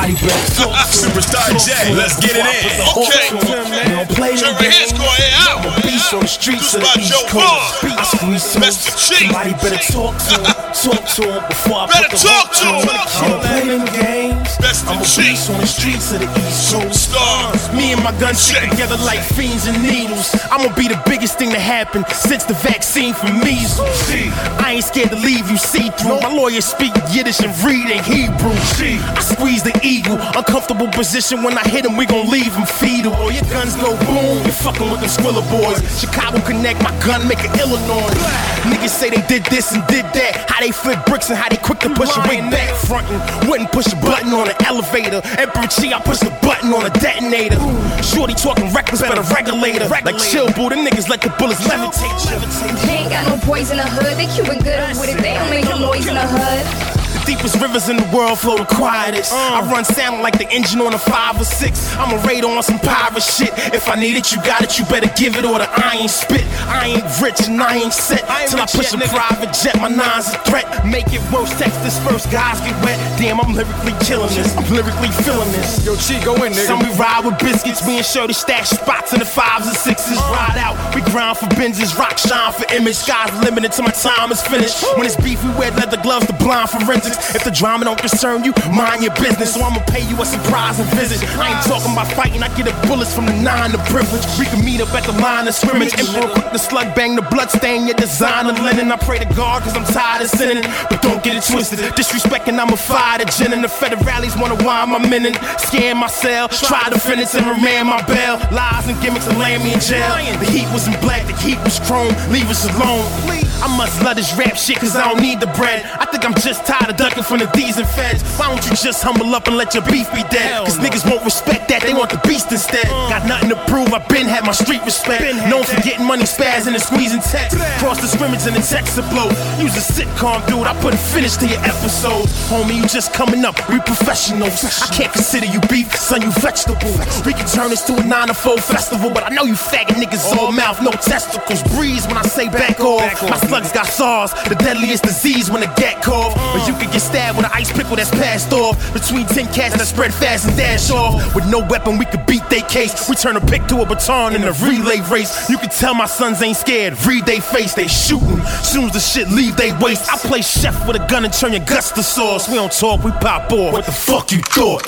Somebody better talk. Uh, Superstar J, let's get it in. before I put the Okay. to him. Don't play Turn games. hands, go ahead, out. I'm a beast on the streets of the East Coast. I squeeze toes. G. Somebody better talk to him. Talk to him before I Better put the talk to to him. him. I don't play them games. I'm a beast on the streets of the East Coast. Superstar. Me and my gun stick together like fiends and needles. I'ma be the biggest thing to happen since the vaccine for measles. I ain't scared to leave you see through. My lawyers speak Yiddish and read in Hebrew. I squeeze the eagle, uncomfortable position when I hit him, we gon' leave him fetal. Or your guns go boom, You're fucking with them Squilla boys. Chicago connect, my gun make it Illinois. Niggas say they did this and did that. How they flip bricks and how they quick to push a way back. Frontin', wouldn't push a button on an elevator. Emperor Chi, I push the button on a detonator. Shorty talking reckless, but better regulator. Like chill, boo, them niggas let the bullets levitate. levitate. They ain't got no boys in the hood. They Cuban good with it. They don't make no noise in the hood. The deepest rivers in the world flow the quietest. Uh. I run sound like the engine on a five or six. I'm a radar on some pirate shit. If I need it, you got it. You better give it or the I ain't spit. I ain't rich and I ain't set. Till I push a private jet, my nine's a threat. Make it worse, text this first, guys get wet. Damn, I'm lyrically killing this. I'm lyrically feeling this. Yo, Chi, go in, Some nigga. we ride with biscuits, me and Shorty stash spots in the fives and sixes. Uh. Ride out, we grind for Benzes, rock shine for image. Sky's limited till my time is finished. When it's beef, we wear leather gloves to blind If the drama don't concern you, mind your business. So I'ma pay you a surprise and visit. I ain't talking about fighting, I get the bullets from the nine to privilege. We can meet up at the line of scrimmage. Emperor quick the slug bang, the blood stain your designer linen. I pray to God cause I'm tired of sinning. But don't get it twisted. Disrespecting, I'ma fire the gin and the federales wanna wind my minute. Scan my cell, try to finish and remand my bail. Lies and gimmicks and land me in jail. The heat wasn't black, the heat was chrome. Leave us alone. I must love this rap shit cause I don't need the bread. I think I'm just tired of ducking from the D's and feds. Why don't you just humble up and let your beef be dead? Cause niggas won't respect that, they want the beast instead. Got nothing to prove, I been had my street respect. Known for getting money spazzing and squeezing text. Cross the scrimmage and the text to blow. Use a sitcom, dude, I put a finish to your episodes. Homie, you just coming up, we professionals. I can't consider you beef, son, you vegetable. We can turn this to a 9 to 4 festival, but I know you faggot niggas all mouth, no testicles. Breeze when I say back off. My slugs got SARS, the deadliest disease when a get cough. Or you could get stabbed with an ice pickle that's passed off. Between 10 cats that spread fast and dash off. With no weapon, we could beat they case. We turn a pick to a baton in a relay race. You can tell my sons ain't scared. Read they face, they shootin'. Soon as the shit leave they waist. I play chef with a gun and turn your guts to sauce. We don't talk, we pop off. What the fuck you thought?